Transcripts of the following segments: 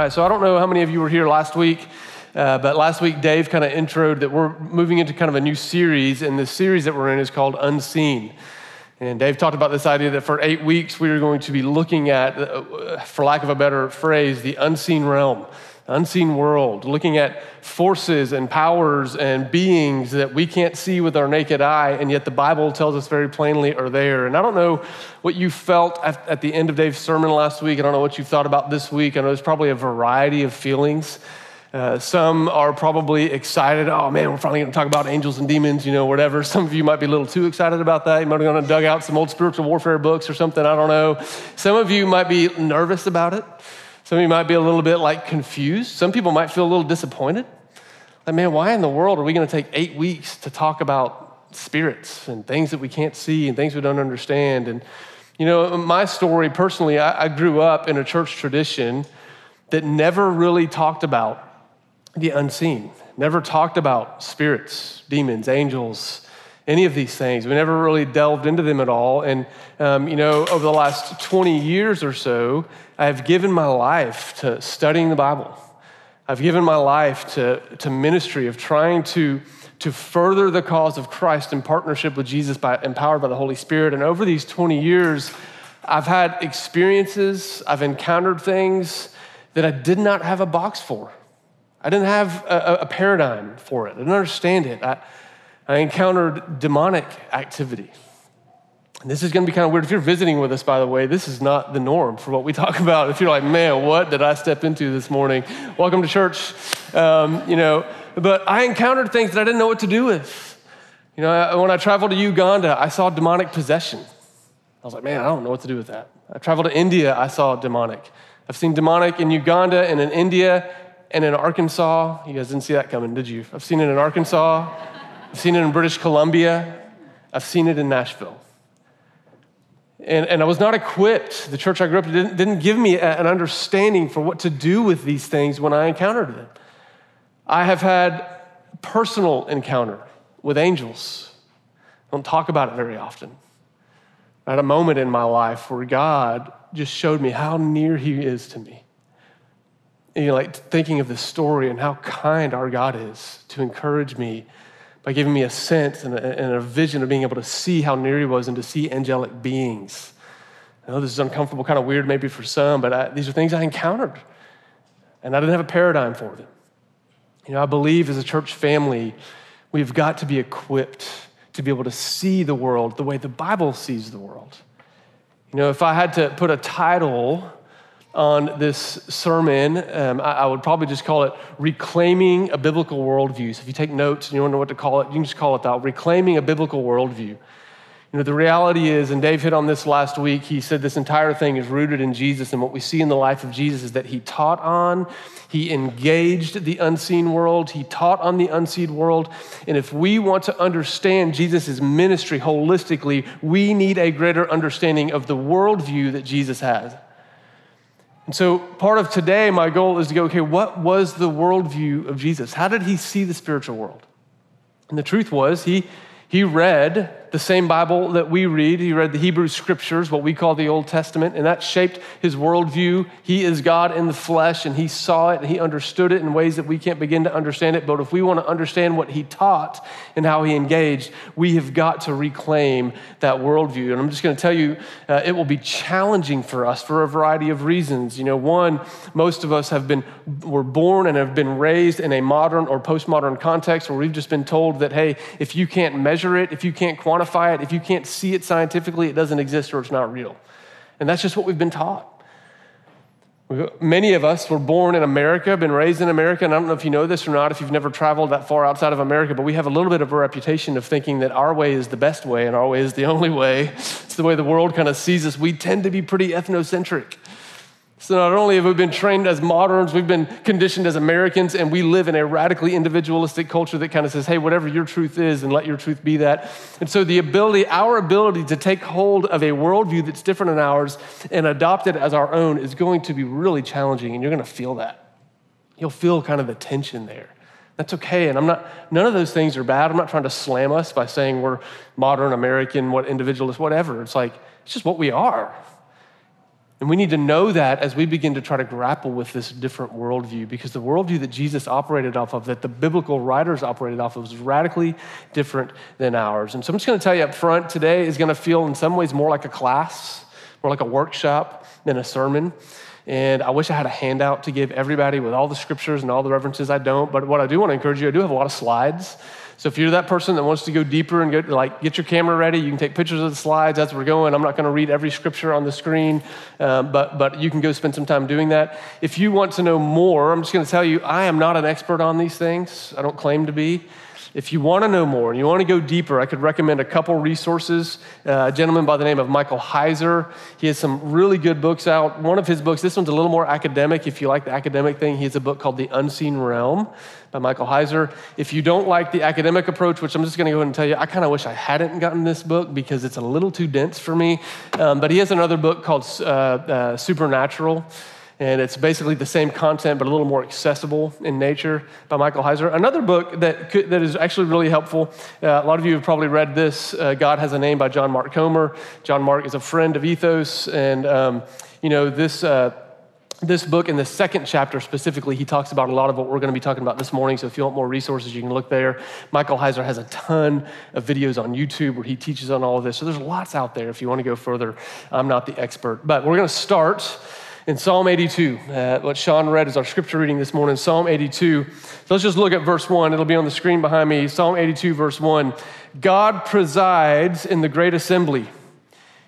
right, so I don't know how many of you were here last week, uh, but last week Dave kind of introed that we're moving into kind of a new series, and the series that we're in is called Unseen. And Dave talked about this idea that for eight weeks we are going to be looking at, uh, for lack of a better phrase, the unseen realm unseen world, looking at forces and powers and beings that we can't see with our naked eye, and yet the Bible tells us very plainly are there. And I don't know what you felt at, the end of Dave's sermon last week. I don't know what you thought about this week. I know there's probably a variety of feelings. Uh, some are probably excited. Oh man, we're finally going to talk about angels and demons, you know, whatever. Some of you might be a little too excited about that. You might be going and dug out some old spiritual warfare books or something. I don't know. Some of you might be nervous about it. Some of you might be a little bit like confused. Some people might feel a little disappointed. Like, man, why in the world are we going to take eight weeks to talk about spirits and things that we can't see and things we don't understand? And, you know, my story personally, I, I grew up in a church tradition that never really talked about the unseen, never talked about spirits, demons, angels, any of these things. We never really delved into them at all. And, um, you know, over the last 20 years or so, I've given my life to studying the Bible. I've given my life to, to ministry of trying to, to further the cause of Christ in partnership with Jesus, by, empowered by the Holy Spirit. And over these 20 years, I've had experiences, I've encountered things that I did not have a box for. I didn't have a, a paradigm for it. I didn't understand it. I, I encountered demonic activity. And this is going to be kind of weird. If you're visiting with us, by the way, this is not the norm for what we talk about. If you're like, man, what did I step into this morning? Welcome to church. Um, you know, but I encountered things that I didn't know what to do with. You know, when I traveled to Uganda, I saw demonic possession. I was like, man, I don't know what to do with that. I traveled to India, I saw demonic. I've seen demonic in Uganda and in India and in Arkansas. You guys didn't see that coming, did you? I've seen it in Arkansas. I've seen it in British Columbia. I've seen it in Nashville. And, and I was not equipped. The church I grew up in didn't, didn't give me a, an understanding for what to do with these things when I encountered them. I have had personal encounter with angels. I don't talk about it very often. I had a moment in my life where God just showed me how near He is to me. And you know, like thinking of the story and how kind our God is to encourage me by giving me a sense and a, and a, vision of being able to see how near he was and to see angelic beings. I know this is uncomfortable, kind of weird maybe for some, but I, these are things I encountered. And I didn't have a paradigm for them. You know, I believe as a church family, we've got to be equipped to be able to see the world the way the Bible sees the world. You know, if I had to put a title on this sermon, um, I, I, would probably just call it Reclaiming a Biblical Worldview. So if you take notes and you don't know what to call it, you can just call it that Reclaiming a Biblical Worldview. You know, the reality is, and Dave hit on this last week, he said this entire thing is rooted in Jesus. And what we see in the life of Jesus is that he taught on, he engaged the unseen world, he taught on the unseen world. And if we want to understand Jesus' ministry holistically, we need a greater understanding of the worldview that Jesus has. And so, part of today, my goal is to go, okay, what was the worldview of Jesus? How did he see the spiritual world? And the truth was, he, he read the same Bible that we read. He read the Hebrew scriptures, what we call the Old Testament, and that shaped his worldview. He is God in the flesh, and he saw it and he understood it in ways that we can't begin to understand it. But if we want to understand what he taught and how he engaged, we have got to reclaim that worldview. And I'm just going to tell you, uh, it will be challenging for us for a variety of reasons. You know, one, most of us have been, were born and have been raised in a modern or postmodern context where we've just been told that, hey, if you can't measure it, if you can't quantify it, if you can't see it scientifically, it doesn't exist or it's not real. And that's just what we've been taught. Many of us were born in America, been raised in America, and I don't know if you know this or not, if you've never traveled that far outside of America, but we have a little bit of a reputation of thinking that our way is the best way and our way is the only way. It's the way the world kind of sees us. We tend to be pretty ethnocentric. So not only have we been trained as moderns, we've been conditioned as Americans, and we live in a radically individualistic culture that kind of says, hey, whatever your truth is, and let your truth be that. And so the ability, our ability to take hold of a worldview that's different than ours and adopt it as our own is going to be really challenging, and you're going to feel that. You'll feel kind of the tension there. That's okay. And I'm not, none of those things are bad. I'm not trying to slam us by saying we're modern American, what individualist, whatever. It's like, it's just what we are. And we need to know that as we begin to try to grapple with this different worldview, because the worldview that Jesus operated off of, that the biblical writers operated off of, was radically different than ours. And so I'm just going to tell you up front today is going to feel in some ways more like a class, more like a workshop than a sermon. And I wish I had a handout to give everybody with all the scriptures and all the references. I don't. But what I do want to encourage you, I do have a lot of slides. So if you're that person that wants to go deeper and get, like get your camera ready, you can take pictures of the slides as we're going. I'm not going to read every scripture on the screen, um, but but you can go spend some time doing that. If you want to know more, I'm just going to tell you I am not an expert on these things. I don't claim to be. If you want to know more and you want to go deeper, I could recommend a couple resources. Uh, a gentleman by the name of Michael Heiser. He has some really good books out. One of his books, this one's a little more academic. If you like the academic thing, he has a book called The Unseen Realm by Michael Heiser. If you don't like the academic approach, which I'm just going to go ahead and tell you, I kind of wish I hadn't gotten this book because it's a little too dense for me. Um, but he has another book called uh, uh, Supernatural and it's basically the same content but a little more accessible in nature by Michael Heiser. Another book that, could, that is actually really helpful, uh, a lot of you have probably read this, uh, God Has a Name by John Mark Comer. John Mark is a friend of Ethos, and um, you know, this, uh, this book in the second chapter specifically, he talks about a lot of what we're going to be talking about this morning. So if you want more resources, you can look there. Michael Heiser has a ton of videos on YouTube where he teaches on all of this. So there's lots out there if you want to go further. I'm not the expert, but we're going to start in Psalm 82. Uh, what Sean read is our scripture reading this morning, Psalm 82. So let's just look at verse 1. It'll be on the screen behind me. Psalm 82, verse 1. God presides in the great assembly,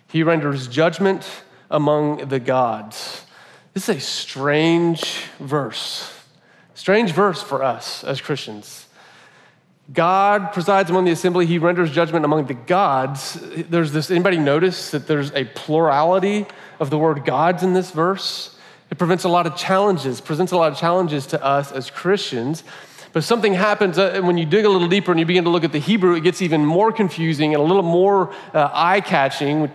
he renders judgment among the gods. This is a strange verse. Strange verse for us as Christians. God presides among the assembly, he renders judgment among the gods. There's this, anybody notice that there's a plurality of the word gods in this verse? It prevents a lot of challenges, presents a lot of challenges to us as Christians. But something happens uh, when you dig a little deeper and you begin to look at the Hebrew, it gets even more confusing and a little more uh, eye catching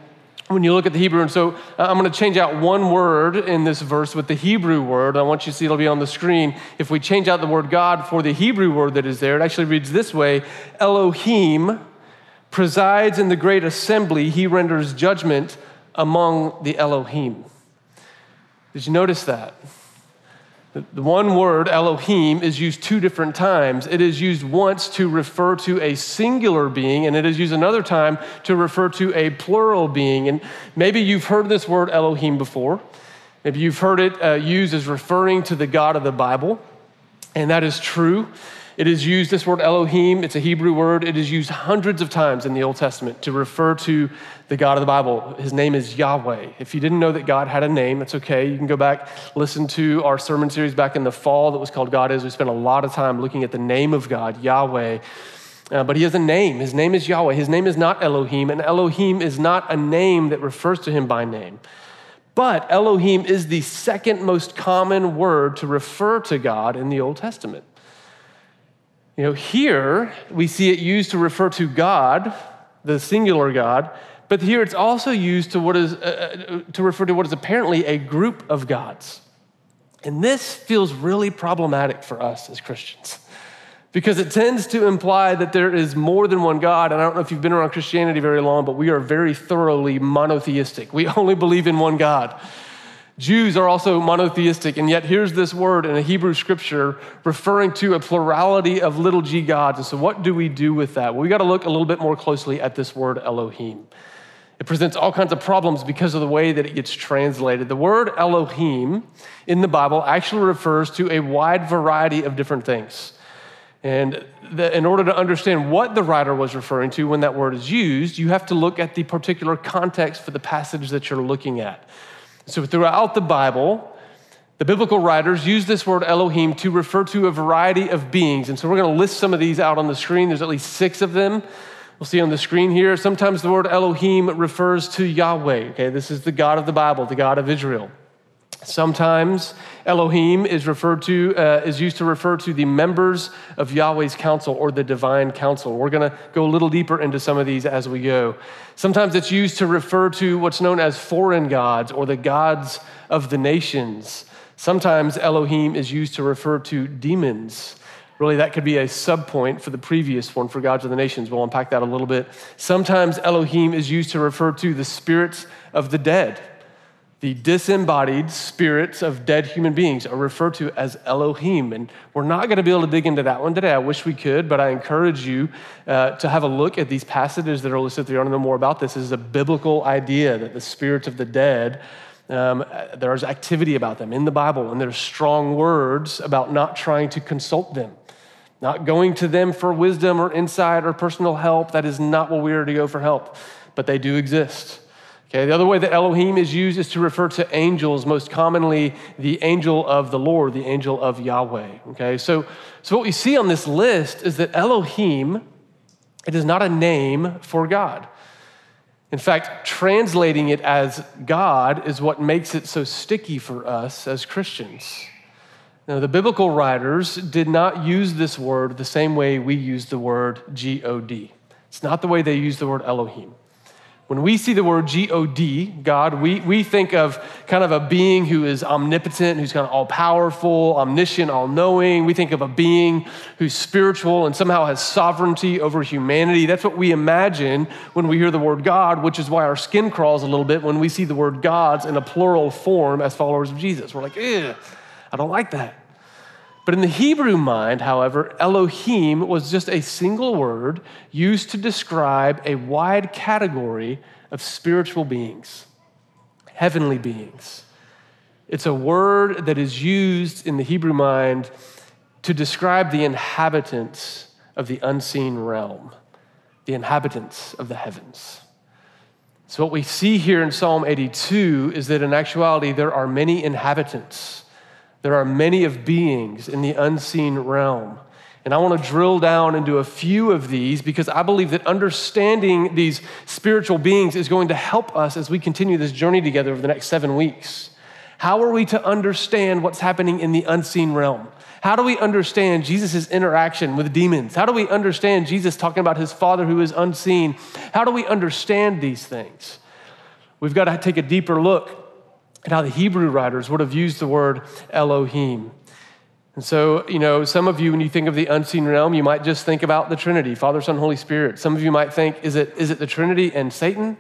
when you look at the Hebrew. And so uh, I'm going to change out one word in this verse with the Hebrew word. I want you to see it'll be on the screen. If we change out the word God for the Hebrew word that is there, it actually reads this way Elohim presides in the great assembly, he renders judgment among the Elohim. Did you notice that? The one word, Elohim, is used two different times. It is used once to refer to a singular being, and it is used another time to refer to a plural being. And maybe you've heard this word Elohim before. Maybe you've heard it uh, used as referring to the God of the Bible, and that is true. It is used, this word Elohim, it's a Hebrew word. It is used hundreds of times in the Old Testament to refer to the God of the Bible. His name is Yahweh. If you didn't know that God had a name, that's okay. You can go back, listen to our sermon series back in the fall that was called God Is. We spent a lot of time looking at the name of God, Yahweh. Uh, but he has a name. His name is Yahweh. His name is not Elohim, and Elohim is not a name that refers to him by name. But Elohim is the second most common word to refer to God in the Old Testament. You know, here we see it used to refer to God, the singular God, but here it's also used to, what is, uh, uh, to refer to what is apparently a group of gods. And this feels really problematic for us as Christians because it tends to imply that there is more than one God. And I don't know if you've been around Christianity very long, but we are very thoroughly monotheistic. We only believe in one God. Jews are also monotheistic, and yet here's this word in a Hebrew scripture referring to a plurality of little g gods. And so, what do we do with that? Well, we got to look a little bit more closely at this word Elohim. It presents all kinds of problems because of the way that it gets translated. The word Elohim in the Bible actually refers to a wide variety of different things. And the, in order to understand what the writer was referring to when that word is used, you have to look at the particular context for the passage that you're looking at. So, throughout the Bible, the biblical writers use this word Elohim to refer to a variety of beings. And so, we're going to list some of these out on the screen. There's at least six of them. We'll see on the screen here. Sometimes the word Elohim refers to Yahweh. Okay, this is the God of the Bible, the God of Israel. Sometimes Elohim is referred to uh, is used to refer to the members of Yahweh's council or the divine council. We're going to go a little deeper into some of these as we go. Sometimes it's used to refer to what's known as foreign gods or the gods of the nations. Sometimes Elohim is used to refer to demons. Really, that could be a subpoint for the previous one for gods of the nations. We'll unpack that a little bit. Sometimes Elohim is used to refer to the spirits of the dead, the disembodied spirits of dead human beings are referred to as Elohim. And we're not going to be able to dig into that one today. I wish we could, but I encourage you uh, to have a look at these passages that are listed there. You want to know more about this. This is a biblical idea that the spirits of the dead, um, there's activity about them in the Bible, and there's strong words about not trying to consult them, not going to them for wisdom or insight or personal help. That is not what we are to go for help, but they do exist. Okay, the other way that Elohim is used is to refer to angels, most commonly the angel of the Lord, the angel of Yahweh. Okay, so, so what we see on this list is that Elohim, it is not a name for God. In fact, translating it as God is what makes it so sticky for us as Christians. Now, the biblical writers did not use this word the same way we use the word G O D. It's not the way they use the word Elohim. When we see the word G O D, God, we, we think of kind of a being who is omnipotent, who's kind of all powerful, omniscient, all knowing. We think of a being who's spiritual and somehow has sovereignty over humanity. That's what we imagine when we hear the word God, which is why our skin crawls a little bit when we see the word gods in a plural form as followers of Jesus. We're like, eh, I don't like that. But in the Hebrew mind, however, Elohim was just a single word used to describe a wide category of spiritual beings, heavenly beings. It's a word that is used in the Hebrew mind to describe the inhabitants of the unseen realm, the inhabitants of the heavens. So, what we see here in Psalm 82 is that in actuality, there are many inhabitants there are many of beings in the unseen realm. And I want to drill down into a few of these because I believe that understanding these spiritual beings is going to help us as we continue this journey together over the next seven weeks. How are we to understand what's happening in the unseen realm? How do we understand Jesus' interaction with demons? How do we understand Jesus talking about his Father who is unseen? How do we understand these things? We've got to take a deeper look and how the Hebrew writers would have used the word Elohim. And so, you know, some of you, when you think of the unseen realm, you might just think about the Trinity Father, Son, Holy Spirit. Some of you might think, is it, is it the Trinity and Satan?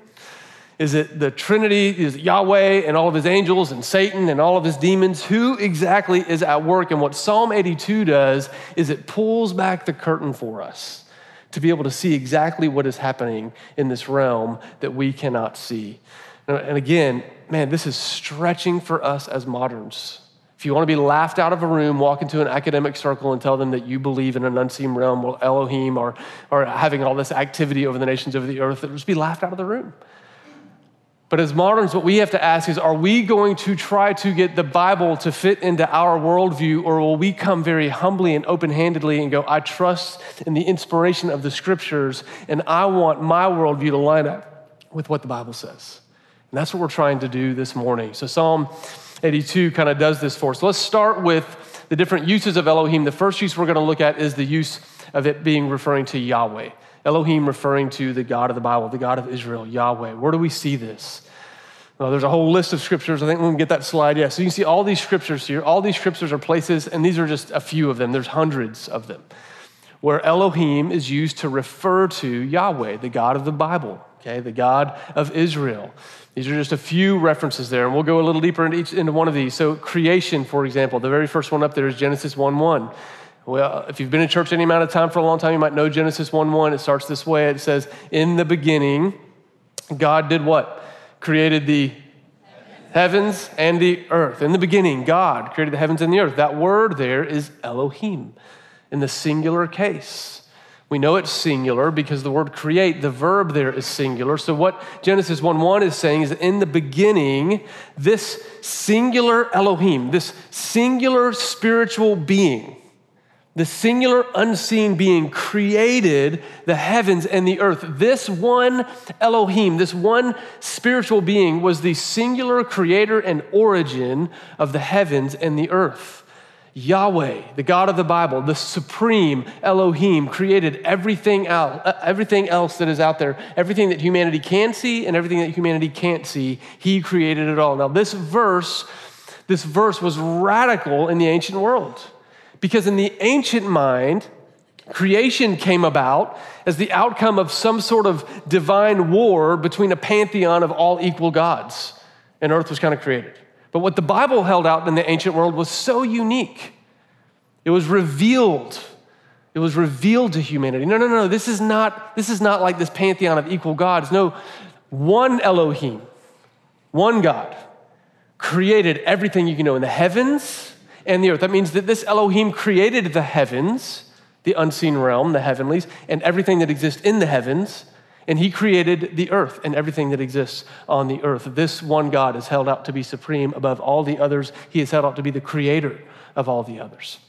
Is it the Trinity, is Yahweh and all of his angels and Satan and all of his demons? Who exactly is at work? And what Psalm 82 does is it pulls back the curtain for us to be able to see exactly what is happening in this realm that we cannot see. And again, man, this is stretching for us as moderns. If you want to be laughed out of a room, walk into an academic circle and tell them that you believe in an unseen realm or Elohim or, or having all this activity over the nations of the earth, just be laughed out of the room. But as moderns, what we have to ask is are we going to try to get the Bible to fit into our worldview, or will we come very humbly and open handedly and go, I trust in the inspiration of the scriptures, and I want my worldview to line up with what the Bible says? And that's what we're trying to do this morning. So, Psalm 82 kind of does this for us. Let's start with the different uses of Elohim. The first use we're going to look at is the use of it being referring to Yahweh. Elohim referring to the God of the Bible, the God of Israel, Yahweh. Where do we see this? Well, there's a whole list of scriptures. I think we can get that slide. Yeah, so you can see all these scriptures here. All these scriptures are places, and these are just a few of them. There's hundreds of them, where Elohim is used to refer to Yahweh, the God of the Bible, okay, the God of Israel. These are just a few references there, and we'll go a little deeper into, each, into one of these. So, creation, for example, the very first one up there is Genesis 1 1. Well, if you've been in church any amount of time for a long time, you might know Genesis 1 1. It starts this way it says, In the beginning, God did what? Created the heavens and the earth. In the beginning, God created the heavens and the earth. That word there is Elohim in the singular case. We know it's singular because the word create, the verb there is singular. So, what Genesis 1 1 is saying is in the beginning, this singular Elohim, this singular spiritual being, the singular unseen being created the heavens and the earth. This one Elohim, this one spiritual being, was the singular creator and origin of the heavens and the earth. Yahweh, the God of the Bible, the supreme Elohim, created everything else, uh, everything else that is out there, everything that humanity can see and everything that humanity can't see. He created it all. Now, this verse, this verse was radical in the ancient world because in the ancient mind, creation came about as the outcome of some sort of divine war between a pantheon of all equal gods. and earth was kind of created. But what the Bible held out in the ancient world was so unique. It was revealed. It was revealed to humanity. No, no, no. This is not, this is not like this pantheon of equal gods. No, one Elohim, one God, created everything you can know in the heavens and the earth. That means that this Elohim created the heavens, the unseen realm, the heavenlies, and everything that exists in the heavens and he created the earth and everything that exists on the earth. This one God is held out to be supreme above all the others. He is held out to be the creator of all the others.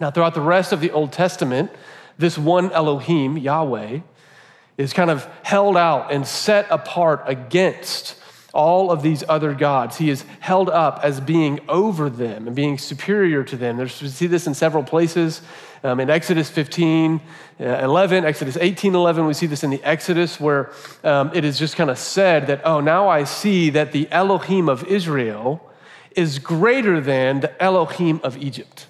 Now, throughout the rest of the Old Testament, this one Elohim, Yahweh, is kind of held out and set apart against all of these other gods. He is held up as being over them and being superior to them. There's, we see this in several places. Um, in Exodus 15, uh, 11, Exodus 18, 11, we see this in the Exodus where um, it is just kind of said that, oh, now I see that the Elohim of Israel is greater than the Elohim of Egypt.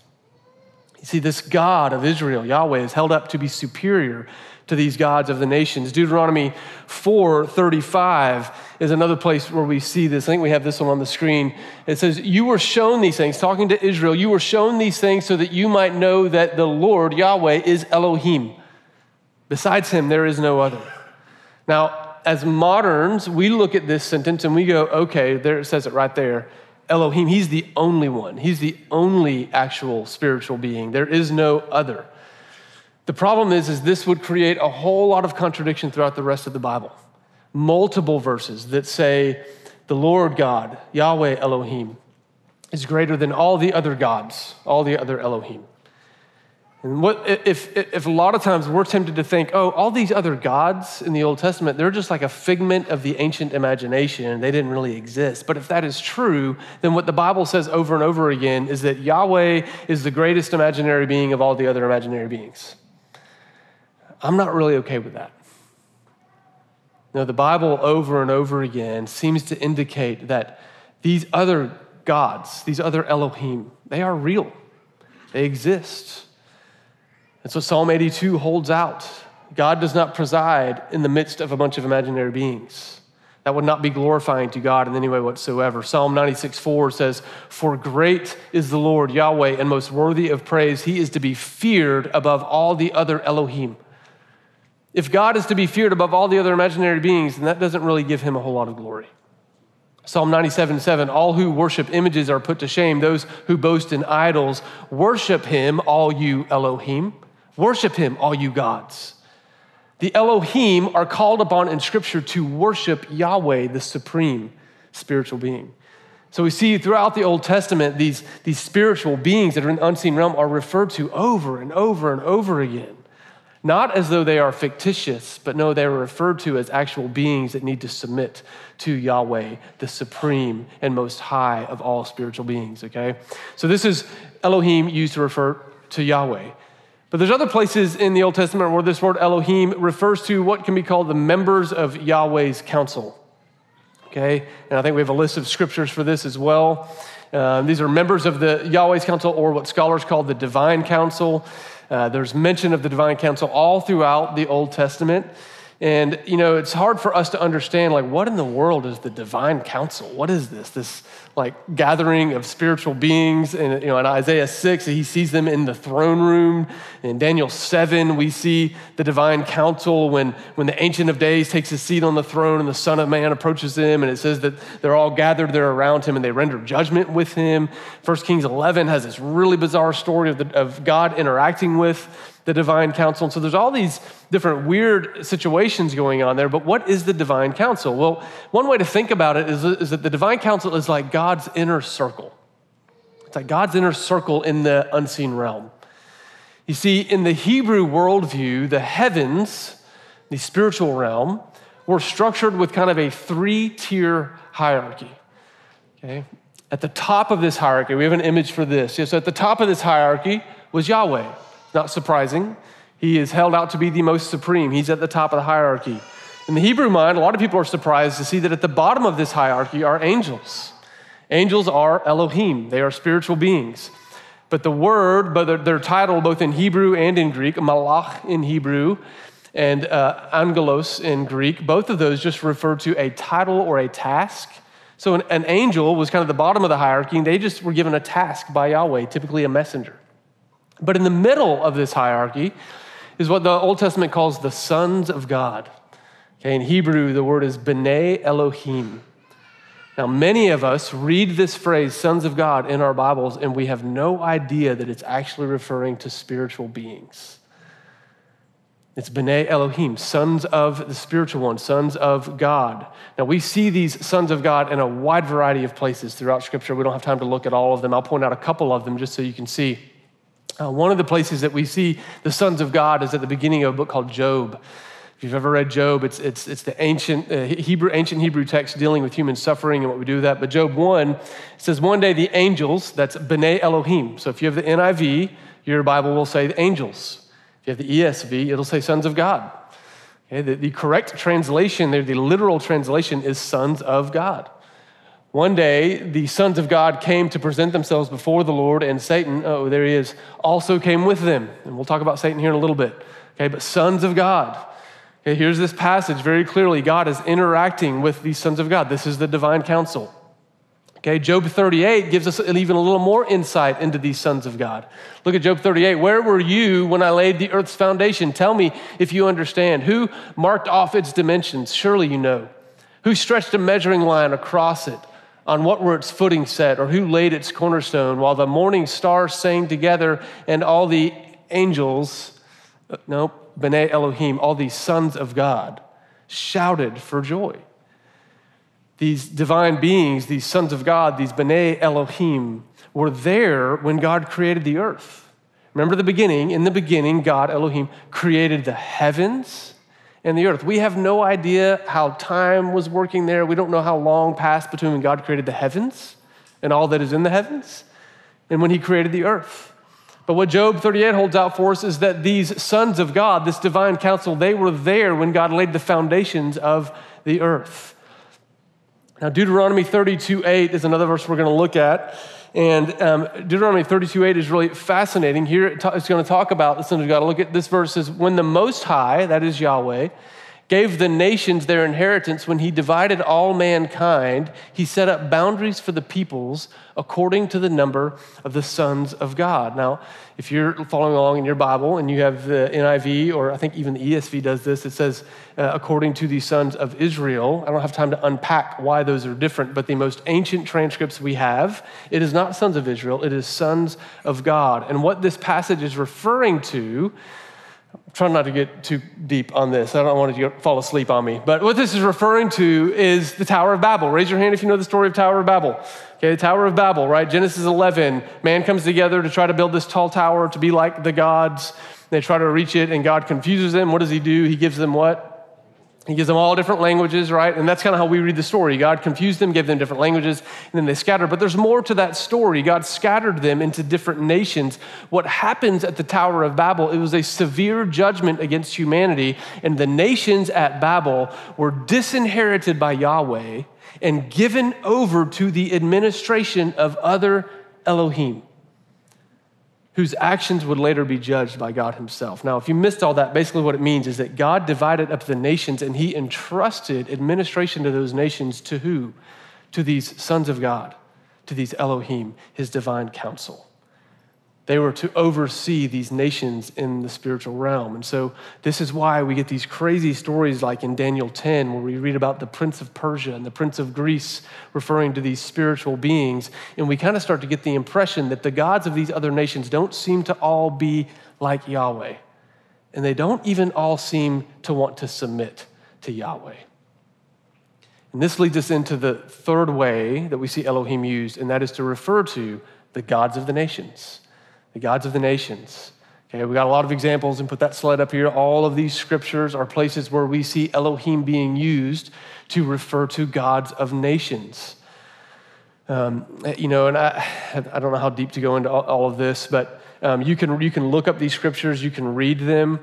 You see, this God of Israel, Yahweh, is held up to be superior to these gods of the nations. Deuteronomy 4:35 is another place where we see this. I think we have this one on the screen. It says, "You were shown these things, talking to Israel, you were shown these things so that you might know that the Lord Yahweh is Elohim. Besides him there is no other." Now, as moderns, we look at this sentence and we go, "Okay, there it says it right there. Elohim, he's the only one. He's the only actual spiritual being. There is no other." The problem is, is this would create a whole lot of contradiction throughout the rest of the Bible. Multiple verses that say the Lord God, Yahweh Elohim, is greater than all the other gods, all the other Elohim. And what if, if a lot of times we're tempted to think, oh, all these other gods in the Old Testament, they're just like a figment of the ancient imagination and they didn't really exist. But if that is true, then what the Bible says over and over again is that Yahweh is the greatest imaginary being of all the other imaginary beings. I'm not really okay with that. No, the Bible over and over again seems to indicate that these other gods, these other Elohim, they are real. They exist. And so Psalm 82 holds out. God does not preside in the midst of a bunch of imaginary beings. That would not be glorifying to God in any way whatsoever. Psalm 96 4 says, For great is the Lord, Yahweh, and most worthy of praise. He is to be feared above all the other Elohim. If God is to be feared above all the other imaginary beings, then that doesn't really give him a whole lot of glory. Psalm 97 7 All who worship images are put to shame. Those who boast in idols, worship him, all you Elohim. Worship him, all you gods. The Elohim are called upon in Scripture to worship Yahweh, the supreme spiritual being. So we see throughout the Old Testament, these, these spiritual beings that are in the unseen realm are referred to over and over and over again. Not as though they are fictitious, but no, they are referred to as actual beings that need to submit to Yahweh, the supreme and most high of all spiritual beings, okay? So this is Elohim used to refer to Yahweh. But there's other places in the Old Testament where this word Elohim refers to what can be called the members of Yahweh's council. Okay? And I think we have a list of scriptures for this as well. Uh, these are members of the Yahweh's council, or what scholars call the divine council. Uh, there's mention of the divine council all throughout the Old Testament. And, you know, it's hard for us to understand, like, what in the world is the divine council? What is this? This, like, gathering of spiritual beings. And, you know, in Isaiah 6, he sees them in the throne room. In Daniel 7, we see the divine council when, when the Ancient of Days takes his seat on the throne and the Son of Man approaches him. And it says that they're all gathered there around him and they render judgment with him. 1 Kings 11 has this really bizarre story of, the, of God interacting with the divine council. And so there's all these different weird situations going on there, but what is the divine council? Well, one way to think about it is, is that the divine council is like God's inner circle. It's like God's inner circle in the unseen realm. You see, in the Hebrew worldview, the heavens, the spiritual realm, were structured with kind of a three tier hierarchy. Okay? At the top of this hierarchy, we have an image for this. Yeah, so at the top of this hierarchy was Yahweh. Not surprising. He is held out to be the most supreme. He's at the top of the hierarchy. In the Hebrew mind, a lot of people are surprised to see that at the bottom of this hierarchy are angels. Angels are Elohim, they are spiritual beings. But the word, but their title both in Hebrew and in Greek, malach in Hebrew and uh, angelos in Greek, both of those just refer to a title or a task So an, an angel was kind of the bottom of the hierarchy, and they just were given a task by Yahweh, typically a messenger. But in the middle of this hierarchy is what the Old Testament calls the sons of God. Okay, in Hebrew, the word is B'nai Elohim. Now, many of us read this phrase, sons of God, in our Bibles, and we have no idea that it's actually referring to spiritual beings. It's B'nai Elohim, sons of the spiritual one, sons of God. Now, we see these sons of God in a wide variety of places throughout Scripture. We don't have time to look at all of them. I'll point out a couple of them just so you can see. Uh, one of the places that we see the sons of God is at the beginning of a book called Job. If you've ever read Job, it's, it's, it's the ancient, uh, Hebrew, ancient Hebrew text dealing with human suffering and what we do with that. But Job 1 says, One day the angels, that's B'nai Elohim. So if you have the NIV, your Bible will say the angels. If you have the ESV, it'll say sons of God. Okay, the, the correct translation there, the literal translation, is sons of God. One day, the sons of God came to present themselves before the Lord, and Satan, oh, there he is, also came with them. And we'll talk about Satan here in a little bit. Okay, but sons of God. Okay, here's this passage very clearly God is interacting with these sons of God. This is the divine council. Okay, Job 38 gives us even a little more insight into these sons of God. Look at Job 38. Where were you when I laid the earth's foundation? Tell me if you understand. Who marked off its dimensions? Surely you know. Who stretched a measuring line across it? On what were its footing set, or who laid its cornerstone, while the morning stars sang together and all the angels, no, B'nai Elohim, all these sons of God, shouted for joy. These divine beings, these sons of God, these B'nai Elohim, were there when God created the earth. Remember the beginning? In the beginning, God, Elohim, created the heavens and the earth. We have no idea how time was working there. We don't know how long passed between when God created the heavens and all that is in the heavens and when he created the earth. But what Job 38 holds out for us is that these sons of God, this divine council, they were there when God laid the foundations of the earth. Now, Deuteronomy 32 8 is another verse we're going to look at. And um, Deuteronomy 32 8 is really fascinating. Here it's going to talk about the sons of God. Look at this verse says, When the Most High, that is Yahweh, gave the nations their inheritance, when he divided all mankind, he set up boundaries for the peoples according to the number of the sons of God. Now, if you're following along in your Bible and you have the NIV, or I think even the ESV does this, it says, uh, according to the sons of Israel. I don't have time to unpack why those are different, but the most ancient transcripts we have, it is not sons of Israel, it is sons of God. And what this passage is referring to trying not to get too deep on this. I don't want you to fall asleep on me. But what this is referring to is the Tower of Babel. Raise your hand if you know the story of Tower of Babel. Okay, the Tower of Babel, right? Genesis 11. Man comes together to try to build this tall tower to be like the gods. They try to reach it, and God confuses them. What does he do? He gives them what? He gives them all different languages, right? And that's kind of how we read the story. God confused them, gave them different languages, and then they scattered. But there's more to that story. God scattered them into different nations. What happens at the Tower of Babel, it was a severe judgment against humanity, and the nations at Babel were disinherited by Yahweh and given over to the administration of other Elohim whose actions would later be judged by God Himself. Now, if you missed all that, basically what it means is that God divided up the nations and He entrusted administration to those nations to who? To these sons of God, to these Elohim, His divine council. They were to oversee these nations in the spiritual realm. And so, this is why we get these crazy stories like in Daniel 10, where we read about the prince of Persia and the prince of Greece referring to these spiritual beings. And we kind of start to get the impression that the gods of these other nations don't seem to all be like Yahweh. And they don't even all seem to want to submit to Yahweh. And this leads us into the third way that we see Elohim used, and that is to refer to the gods of the nations the gods of the nations. Okay, we got a lot of examples and put that slide up here. All of these scriptures are places where we see Elohim being used to refer to gods of nations. Um, you know, and I, I don't know how deep to go into all, all of this, but um, you, can, you can look up these scriptures, you can read them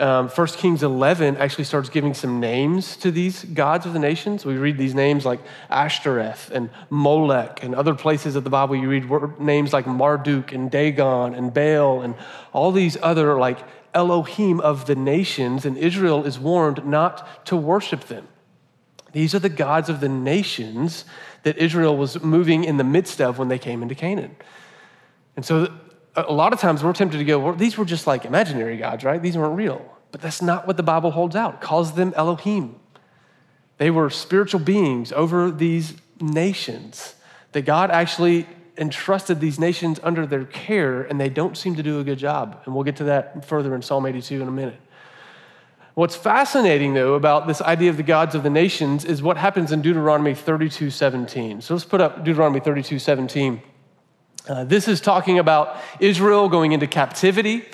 um, 1 Kings 11 actually starts giving some names to these gods of the nations. We read these names like Ashtoreth and Molech, and other places of the Bible you read names like Marduk and Dagon and Baal and all these other like Elohim of the nations, and Israel is warned not to worship them. These are the gods of the nations that Israel was moving in the midst of when they came into Canaan. And so a lot of times we're tempted to go, well, these were just like imaginary gods, right? These weren't real. But that's not what the Bible holds out. It calls them Elohim. They were spiritual beings over these nations that God actually entrusted these nations under their care, and they don't seem to do a good job. And we'll get to that further in Psalm 82 in a minute. What's fascinating, though, about this idea of the gods of the nations is what happens in Deuteronomy 32 17. So let's put up Deuteronomy 32 17. Uh, this is talking about Israel going into captivity.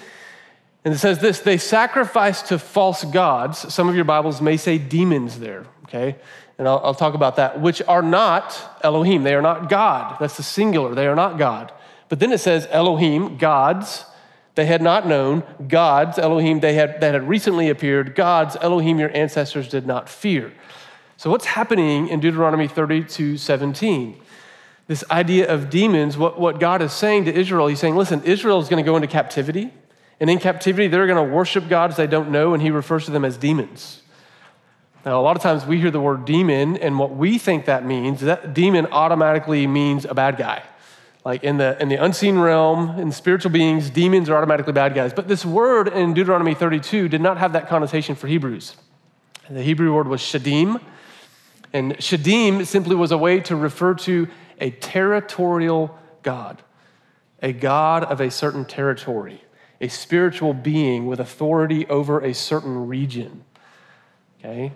And it says this they sacrificed to false gods. Some of your Bibles may say demons there, okay? And I'll, I'll talk about that, which are not Elohim. They are not God. That's the singular. They are not God. But then it says Elohim, gods they had not known, gods, Elohim, they had, that had recently appeared, gods, Elohim, your ancestors did not fear. So, what's happening in Deuteronomy 32 17? This idea of demons, what, what God is saying to Israel, He's saying, listen, Israel is going to go into captivity, and in captivity, they're going to worship gods they don't know, and He refers to them as demons. Now, a lot of times we hear the word demon, and what we think that means, that demon automatically means a bad guy. Like in the, in the unseen realm, in spiritual beings, demons are automatically bad guys. But this word in Deuteronomy 32 did not have that connotation for Hebrews. The Hebrew word was shadim. And shadim simply was a way to refer to a territorial God, a God of a certain territory, a spiritual being with authority over a certain region. Okay?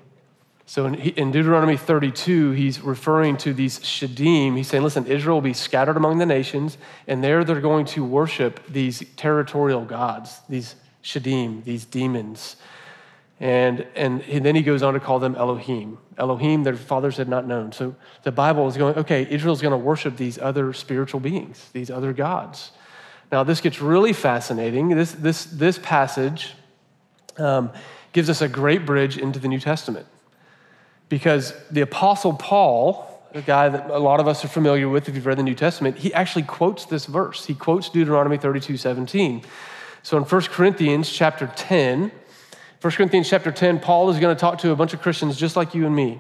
So in, Deuteronomy 32, he's referring to these Shadim. He's saying, listen, Israel will be scattered among the nations, and there they're going to worship these territorial gods, these Shadim, these demons. And, and, and then he goes on to call them Elohim. Elohim, their fathers had not known. So the Bible is going, okay, Israel's going to worship these other spiritual beings, these other gods. Now, this gets really fascinating. This, this, this passage um, gives us a great bridge into the New Testament because the Apostle Paul, a guy that a lot of us are familiar with if you've read the New Testament, he actually quotes this verse. He quotes Deuteronomy 32 17. So in 1 Corinthians chapter 10, 1 Corinthians chapter 10, Paul is going to talk to a bunch of Christians just like you and me.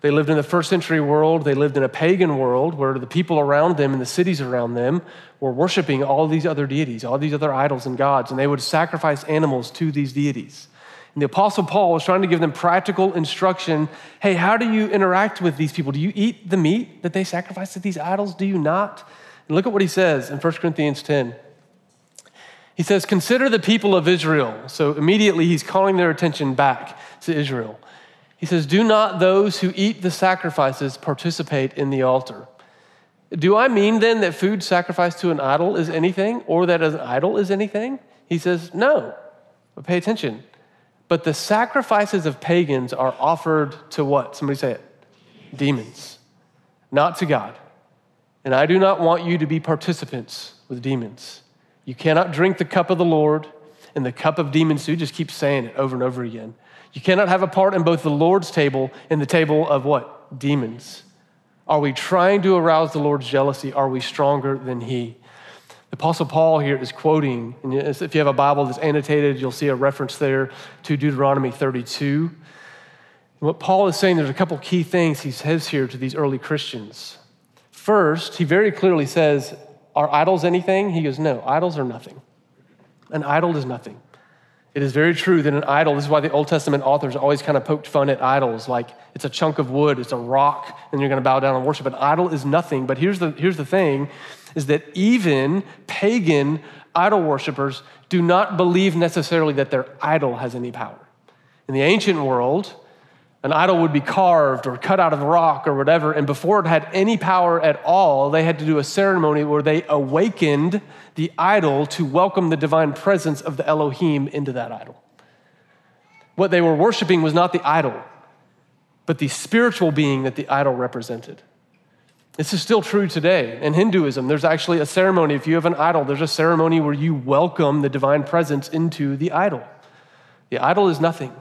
They lived in the first century world. They lived in a pagan world where the people around them and the cities around them were worshiping all these other deities, all these other idols and gods, and they would sacrifice animals to these deities. And the Apostle Paul was trying to give them practical instruction. Hey, how do you interact with these people? Do you eat the meat that they sacrifice to these idols? Do you not? And look at what he says in 1 Corinthians 10. He says, Consider the people of Israel. So immediately he's calling their attention back to Israel. He says, Do not those who eat the sacrifices participate in the altar. Do I mean then that food sacrificed to an idol is anything or that an idol is anything? He says, No. But pay attention. But the sacrifices of pagans are offered to what? Somebody say it. Demons, not to God. And I do not want you to be participants with demons. You cannot drink the cup of the Lord and the cup of demons too. Just keep saying it over and over again. You cannot have a part in both the Lord's table and the table of what? Demons. Are we trying to arouse the Lord's jealousy? Are we stronger than He? The Apostle Paul here is quoting, and if you have a Bible that's annotated, you'll see a reference there to Deuteronomy 32. what Paul is saying, there's a couple key things he says here to these early Christians. First, he very clearly says, Are idols anything? He goes, No, idols are nothing. An idol is nothing. It is very true that an idol, this is why the Old Testament authors always kind of poked fun at idols, like it's a chunk of wood, it's a rock, and you're going to bow down and worship. An idol is nothing. But here's the, here's the thing is that even pagan idol worshippers do not believe necessarily that their idol has any power. In the ancient world, an idol would be carved or cut out of the rock or whatever, and before it had any power at all, they had to do a ceremony where they awakened the idol to welcome the divine presence of the Elohim into that idol. What they were worshiping was not the idol, but the spiritual being that the idol represented. This is still true today. In Hinduism, there's actually a ceremony. If you have an idol, there's a ceremony where you welcome the divine presence into the idol. The idol is nothing.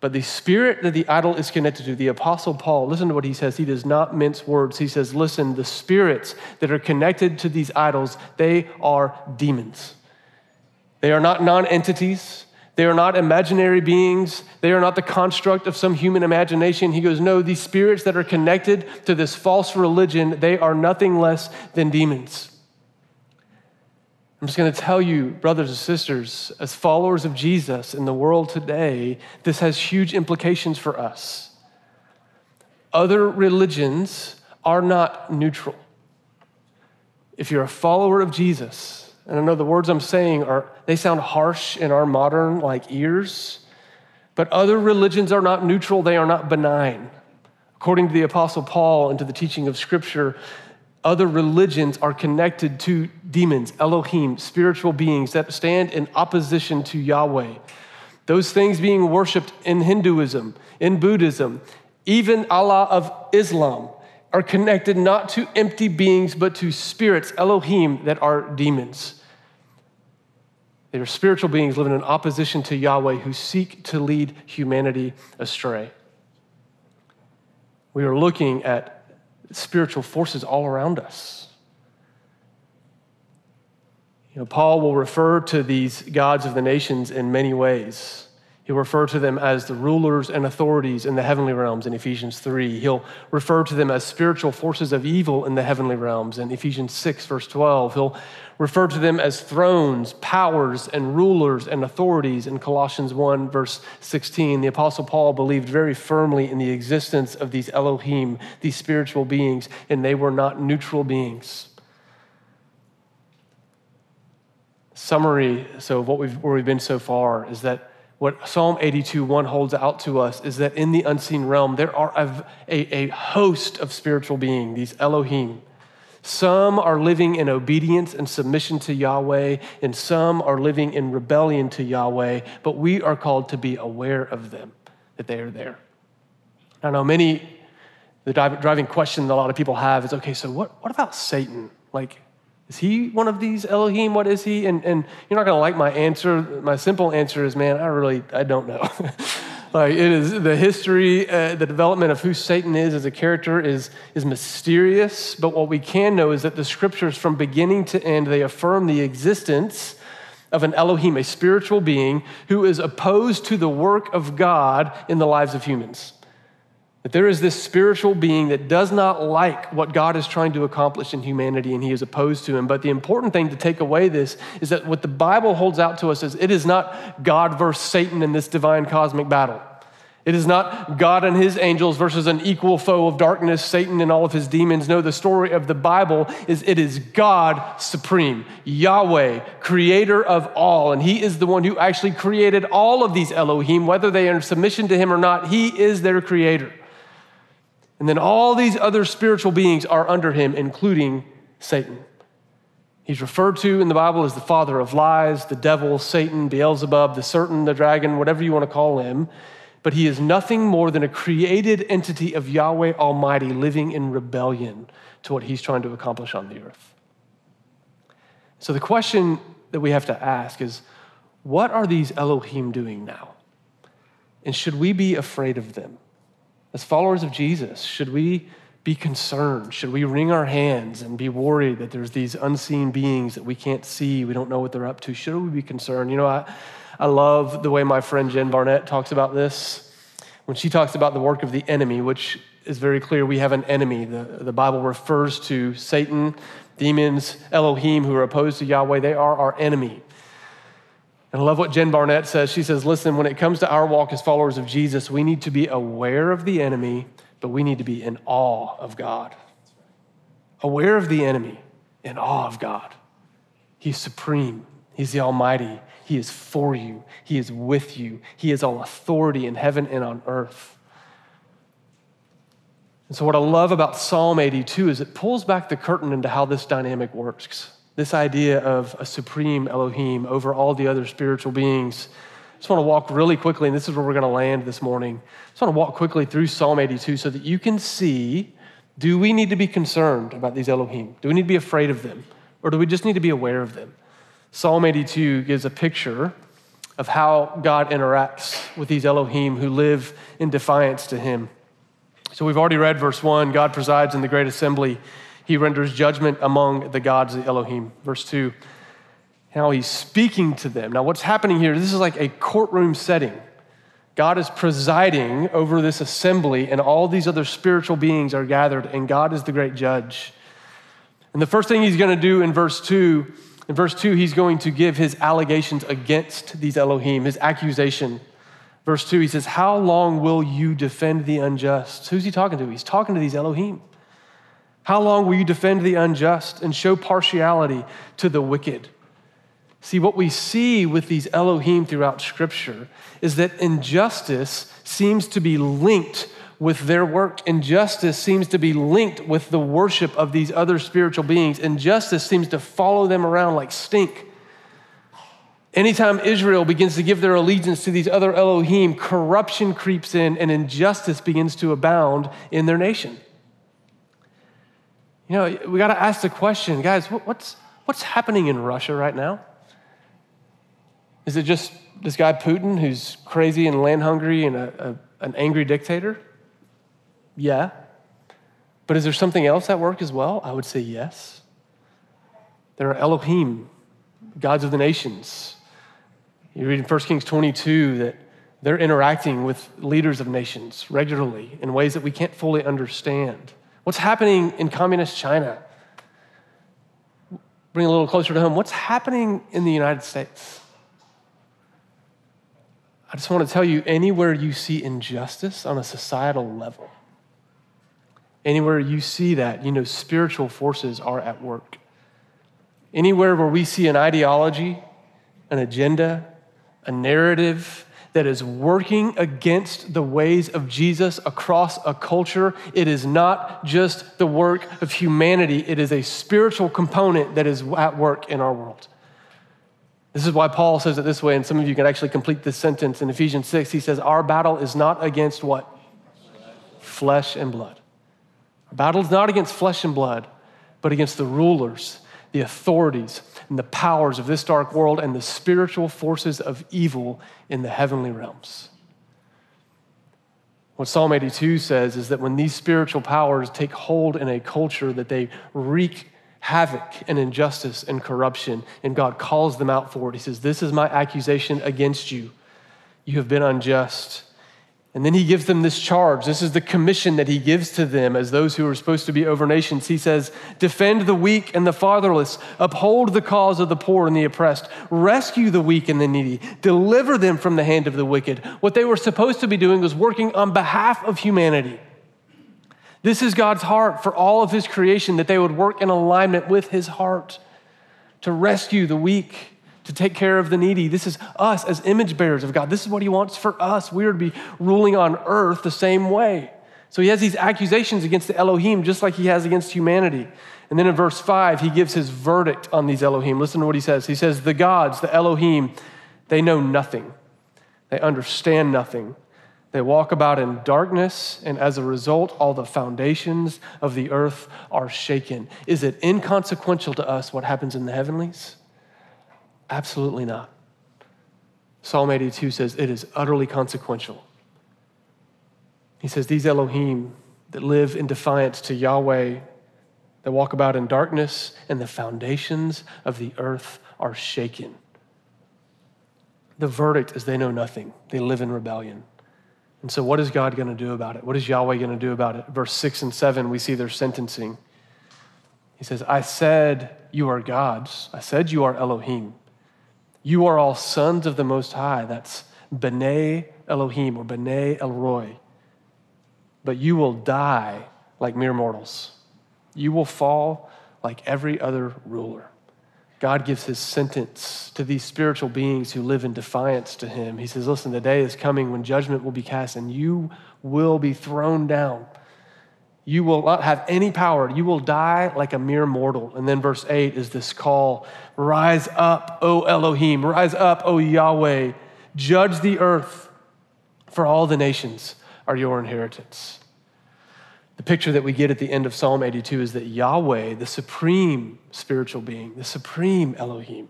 But the spirit that the idol is connected to, the Apostle Paul, listen to what he says. He does not mince words. He says, listen, the spirits that are connected to these idols, they are demons. They are not non entities. They are not imaginary beings. They are not the construct of some human imagination. He goes, No, these spirits that are connected to this false religion, they are nothing less than demons. I'm just going to tell you, brothers and sisters, as followers of Jesus in the world today, this has huge implications for us. Other religions are not neutral. If you're a follower of Jesus, and I know the words I'm saying are they sound harsh in our modern like ears, but other religions are not neutral, they are not benign. According to the apostle Paul and to the teaching of scripture, other religions are connected to demons, Elohim, spiritual beings that stand in opposition to Yahweh. Those things being worshiped in Hinduism, in Buddhism, even Allah of Islam, are connected not to empty beings, but to spirits, Elohim, that are demons. They are spiritual beings living in opposition to Yahweh who seek to lead humanity astray. We are looking at spiritual forces all around us. You know, Paul will refer to these gods of the nations in many ways. He'll refer to them as the rulers and authorities in the heavenly realms in Ephesians 3. He'll refer to them as spiritual forces of evil in the heavenly realms in Ephesians 6, verse 12. He'll refer to them as thrones, powers, and rulers and authorities in Colossians 1, verse 16. The Apostle Paul believed very firmly in the existence of these Elohim, these spiritual beings, and they were not neutral beings. Summary so of what we've, where we've been so far is that what Psalm 82 1 holds out to us is that in the unseen realm, there are a, a, a, host of spiritual beings, these Elohim. Some are living in obedience and submission to Yahweh, and some are living in rebellion to Yahweh, but we are called to be aware of them, that they are there. I know many, the driving question that a lot of people have is okay, so what, what about Satan? Like, is he one of these Elohim? What is he? And, and you're not going to like my answer. My simple answer is, man, I really, I don't know. like it is the history, uh, the development of who Satan is as a character is, is mysterious. But what we can know is that the scriptures from beginning to end, they affirm the existence of an Elohim, a spiritual being who is opposed to the work of God in the lives of humans. That there is this spiritual being that does not like what God is trying to accomplish in humanity and he is opposed to him. But the important thing to take away this is that what the Bible holds out to us is it is not God versus Satan in this divine cosmic battle. It is not God and his angels versus an equal foe of darkness, Satan and all of his demons. No, the story of the Bible is it is God supreme, Yahweh, creator of all. And he is the one who actually created all of these Elohim, whether they are in submission to him or not. He is their creator. And then all these other spiritual beings are under him, including Satan. He's referred to in the Bible as the father of lies, the devil, Satan, Beelzebub, the certain, the dragon, whatever you want to call him. But he is nothing more than a created entity of Yahweh Almighty living in rebellion to what he's trying to accomplish on the earth. So the question that we have to ask is what are these Elohim doing now? And should we be afraid of them? As followers of Jesus, should we be concerned? Should we wring our hands and be worried that there's these unseen beings that we can't see, we don't know what they're up to? Should we be concerned? You know, I, I love the way my friend Jen Barnett talks about this. When she talks about the work of the enemy, which is very clear, we have an enemy. The, the Bible refers to Satan, demons, Elohim, who are opposed to Yahweh. They are our enemy. And I love what Jen Barnett says. She says, listen, when it comes to our walk as followers of Jesus, we need to be aware of the enemy, but we need to be in awe of God. Aware of the enemy, in awe of God. He's supreme, He's the Almighty. He is for you, He is with you, He has all authority in heaven and on earth. And so, what I love about Psalm 82 is it pulls back the curtain into how this dynamic works this idea of a supreme Elohim over all the other spiritual beings. I just want to walk really quickly, and this is where we're going to land this morning. I just want to walk quickly through Psalm 82 so that you can see do we need to be concerned about these Elohim? Do we need to be afraid of them? Or do we just need to be aware of them? Psalm 82 gives a picture of how God interacts with these Elohim who live in defiance to Him. So we've already read verse 1 God presides in the great assembly. He renders judgment among the gods, the Elohim. Verse 2 how he's speaking to them. Now, what's happening here, this is like a courtroom setting. God is presiding over this assembly, and all these other spiritual beings are gathered, and God is the great judge. And the first thing he's going to do in verse 2, in verse 2, he's going to give his allegations against these Elohim, his accusation. Verse 2, he says, How long will you defend the unjust? Who's he talking to? He's talking to these Elohim. How long will you defend the unjust and show partiality to the wicked? See, what we see with these Elohim throughout Scripture is that injustice seems to be linked with their work. Injustice seems to be linked with the worship of these other spiritual beings. Injustice seems to follow them around like stink. Anytime Israel begins to give their allegiance to these other Elohim, corruption creeps in and injustice begins to abound in their nation. You know, we got to ask the question, guys, what's, what's happening in Russia right now? Is it just this guy Putin who's crazy and land hungry and a, a, an angry dictator? Yeah. But is there something else at work as well? I would say yes. There are Elohim, gods of the nations. You read in 1 Kings 22 that they're interacting with leaders of nations regularly in ways that we can't fully understand. What's happening in communist China? Bring a little closer to home. What's happening in the United States? I just want to tell you anywhere you see injustice on a societal level, anywhere you see that, you know, spiritual forces are at work. Anywhere where we see an ideology, an agenda, a narrative that is working against the ways of Jesus across a culture, it is not just the work of humanity, it is a spiritual component that is at work in our world. This is why Paul says it this way, and some of you can actually complete this sentence in Ephesians 6. He says, Our battle is not against what? Flesh and blood. Our battle is not against flesh and blood, but against the rulers, the authorities, and the powers of this dark world and the spiritual forces of evil in the heavenly realms. What Psalm 82 says is that when these spiritual powers take hold in a culture, that they wreak havoc and injustice and corruption, and God calls them out for it. He says, This is my accusation against you. You have been unjust. And then he gives them this charge. This is the commission that he gives to them as those who are supposed to be over nations. He says, Defend the weak and the fatherless, uphold the cause of the poor and the oppressed, rescue the weak and the needy, deliver them from the hand of the wicked. What they were supposed to be doing was working on behalf of humanity. This is God's heart for all of his creation, that they would work in alignment with his heart to rescue the weak, to take care of the needy. This is us as image bearers of God. This is what he wants for us. We are to be ruling on earth the same way. So he has these accusations against the Elohim, just like he has against humanity. And then in verse 5, he gives his verdict on these Elohim. Listen to what he says. He says, The gods, the Elohim, they know nothing, they understand nothing. They walk about in darkness, and as a result, all the foundations of the earth are shaken. Is it inconsequential to us what happens in the heavenlies? Absolutely not. Psalm 82 says it is utterly consequential. He says, These Elohim that live in defiance to Yahweh, that walk about in darkness, and the foundations of the earth are shaken. The verdict is they know nothing, they live in rebellion. And so, what is God going to do about it? What is Yahweh going to do about it? Verse 6 and 7, we see their sentencing. He says, I said, You are gods. I said, You are Elohim. You are all sons of the Most High. That's B'nai Elohim or B'nai Elyon. But you will die like mere mortals. You will fall like every other ruler. God gives his sentence to these spiritual beings who live in defiance to him. He says, Listen, the day is coming when judgment will be cast and you will be thrown down. You will not have any power. You will die like a mere mortal. And then verse 8 is this call Rise up, O Elohim. Rise up, O Yahweh. Judge the earth, for all the nations are your inheritance. The picture that we get at the end of Psalm 82 is that Yahweh, the supreme spiritual being, the supreme Elohim,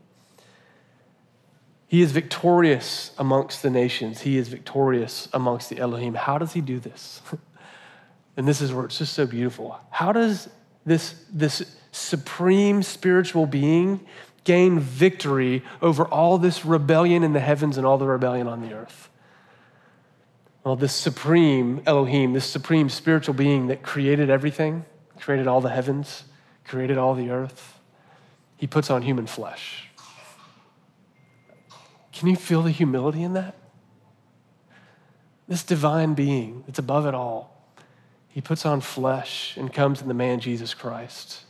he is victorious amongst the nations. He is victorious amongst the Elohim. How does he do this? and this is where it's just so beautiful. How does this, this supreme spiritual being gain victory over all this rebellion in the heavens and all the rebellion on the earth. Well, this supreme Elohim, this supreme spiritual being that created everything, created all the heavens, created all the earth, he puts on human flesh. Can you feel the humility in that? This divine being that's above it all, he puts on flesh and comes in the man Jesus Christ.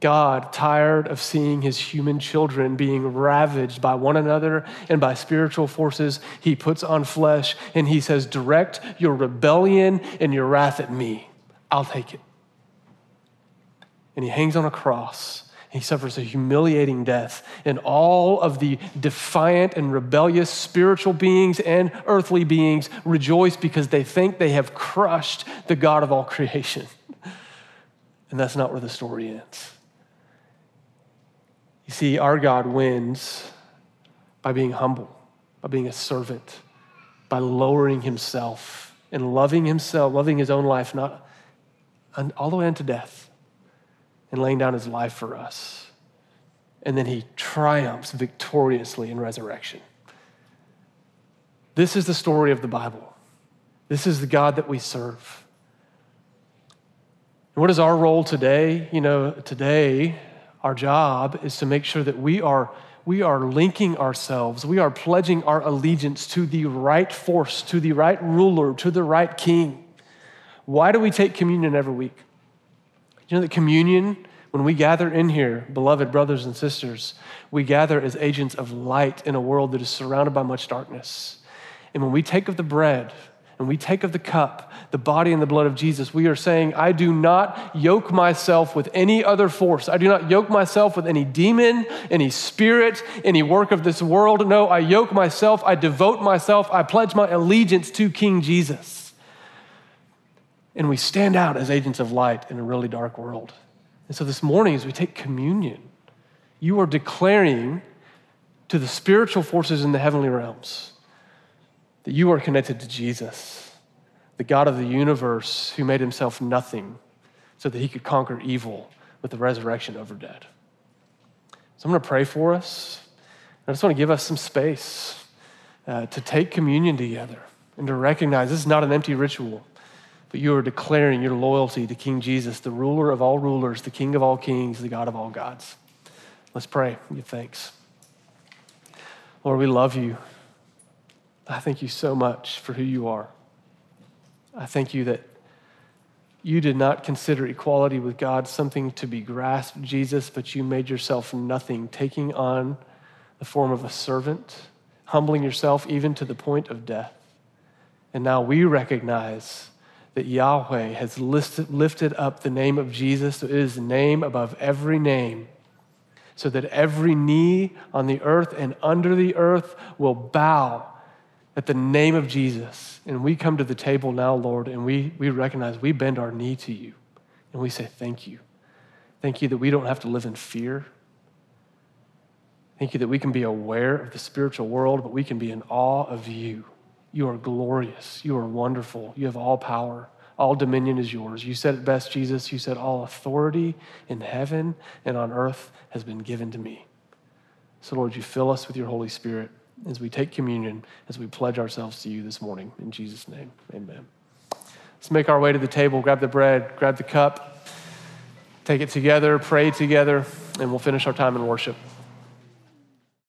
God, tired of seeing his human children being ravaged by one another and by spiritual forces, he puts on flesh and he says, Direct your rebellion and your wrath at me. I'll take it. And he hangs on a cross. He suffers a humiliating death, and all of the defiant and rebellious spiritual beings and earthly beings rejoice because they think they have crushed the God of all creation. And that's not where the story ends. You see, our God wins by being humble, by being a servant, by lowering himself and loving himself, loving his own life, not all the way unto death, and laying down his life for us. And then he triumphs victoriously in resurrection. This is the story of the Bible. This is the God that we serve. And what is our role today? You know, today, our job is to make sure that we are, we are linking ourselves, we are pledging our allegiance to the right force, to the right ruler, to the right king. Why do we take communion every week? You know that communion, when we gather in here, beloved brothers and sisters, we gather as agents of light in a world that is surrounded by much darkness. And when we take of the bread, and we take of the cup, the body and the blood of Jesus, we are saying, I do not yoke myself with any other force. I do not yoke myself with any demon, any spirit, any work of this world. No, I yoke myself, I devote myself, I pledge my allegiance to King Jesus. And we stand out as agents of light in a really dark world. And so this morning, as we take communion, you are declaring to the spiritual forces in the heavenly realms that you are connected to Jesus, the God of the universe who made himself nothing so that he could conquer evil with the resurrection over dead. So I'm going to pray for us. I just want to give us some space uh, to take communion together and to recognize this is not an empty ritual, but you are declaring your loyalty to King Jesus, the ruler of all rulers, the King of all kings, the God of all gods. Let's pray. Give thanks. Lord, we love you. I thank you so much for who you are. I thank you that you did not consider equality with God something to be grasped, Jesus, but you made yourself nothing, taking on the form of a servant, humbling yourself even to the point of death. And now we recognize that Yahweh has listed, lifted up the name of Jesus. So it is name above every name, so that every knee on the earth and under the earth will bow at the name of Jesus. And we come to the table now, Lord, and we, we recognize we bend our knee to you. And we say, Thank you. Thank you that we don't have to live in fear. Thank you that we can be aware of the spiritual world, but we can be in awe of you. You are glorious. You are wonderful. You have all power. All dominion is yours. You said it best, Jesus. You said, All authority in heaven and on earth has been given to me. So, Lord, you fill us with your Holy Spirit as we take communion, as we pledge ourselves to you this morning. In Jesus' name, amen. Let's make our way to the table, grab the bread, grab the cup, take it together, pray together, and we'll finish our time in worship.